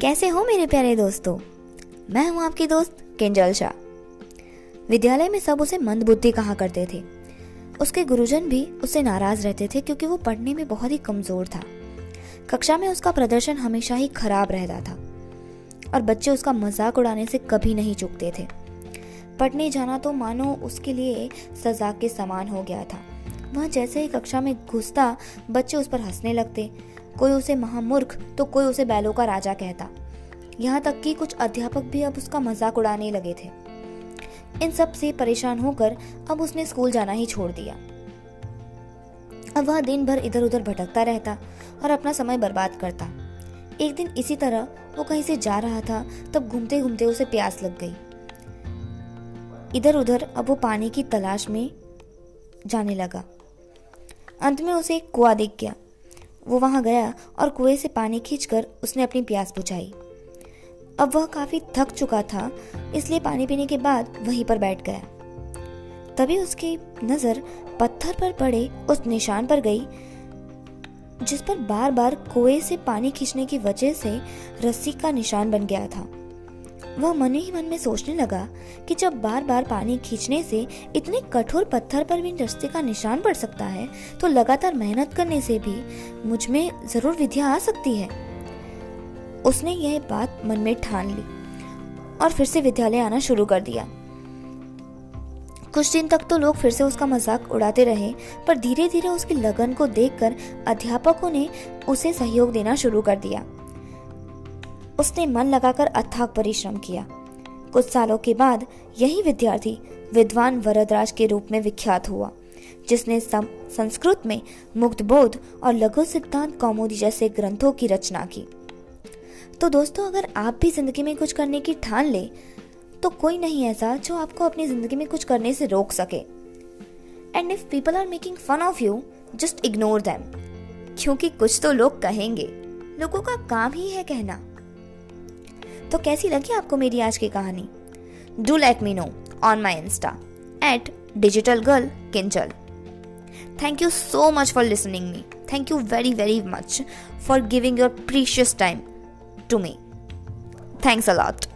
कैसे हो मेरे प्यारे दोस्तों? मैं हूँ आपकी दोस्त किंजल शाह। विद्यालय में सब उसे मंद बुद्धि कहा करते थे। उसके गुरुजन भी उससे नाराज़ रहते थे क्योंकि वो पढ़ने में बहुत ही कमज़ोर था। कक्षा में उसका प्रदर्शन हमेशा ही खराब रहता था और बच्चे उसका मज़ाक उड़ाने से कभी नहीं चुकते थे। पढ़ने जाना तो मानो उसके लिए सजा के समान हो गया था। वह जैसे ही कक्षा में घुसता, बच्चे उस पर हंसने लगते कोई उसे महामूर्ख तो कोई उसे बैलों का राजा कहता। यहाँ तक कि कुछ अध्यापक भी अब उसका मज़ाक उड़ाने लगे थे। इन सबसे परेशान होकर अब उसने स्कूल जाना ही छोड़ दिया। अब वह दिन भर इधर उधर भटकता रहता और अपना समय बर्बाद करता। एक दिन इसी तरह वो कहीं से जा रहा था, तब घूमते घूमते उसे प्यास लग गई। इधर उधर अब वो पानी की तलाश में जाने लगा। अंत में उसे एक कुआ दिख गया। वो वहाँ गया और कुएँ से पानी खींचकर उसने अपनी प्यास बुझाई। अब वह काफ़ी थक चुका था, इसलिए पानी पीने के बाद वहीं पर बैठ गया। तभी उसकी नज़र पत्थर पर पड़े उस निशान पर गई, जिस पर बार बार कुएँ से पानी खींचने की वजह से रस्सी का निशान बन गया था। वह मन ही मन में सोचने लगा कि जब बार बार पानी खींचने से इतने कठोर पत्थर पर भी रस्ते का निशान पड़ सकता है तो लगातार मेहनत करने से भी मुझमें ज़रूर विद्या आ सकती है। उसने यह बात मन में ठान ली और फिर से विद्यालय आना शुरू कर दिया। कुछ दिन तक तो लोग फिर से उसका मज़ाक उड़ाते रहे, पर धीरे धीरे उसकी लगन को देखकर अध्यापकों ने उसे सहयोग देना शुरू कर दिया। उसने मन लगाकर अथाक परिश्रम किया। कुछ सालों के बाद यही विद्यार्थी विद्वान वरदराज के रूप में विख्यात हुआ, जिसने संस्कृत में मुक्त बोध और लघु सिद्धांत कौमुदी जैसे ग्रंथों की रचना की। तो दोस्तों, अगर आप भी ज़िंदगी में कुछ करने की ठान ले तो कोई नहीं ऐसा जो आपको अपनी ज़िंदगी में कुछ करने से रोक सके। And if people are making fun of you just ignore them क्योंकि कुछ तो लोग कहेंगे। लोगों का काम ही है कहना। तो कैसी लगी आपको मेरी आज की कहानी? Do let me know on my insta at digital girl किंचल thank you so much for listening me thank you very very much for giving your precious time to me thanks a lot lot.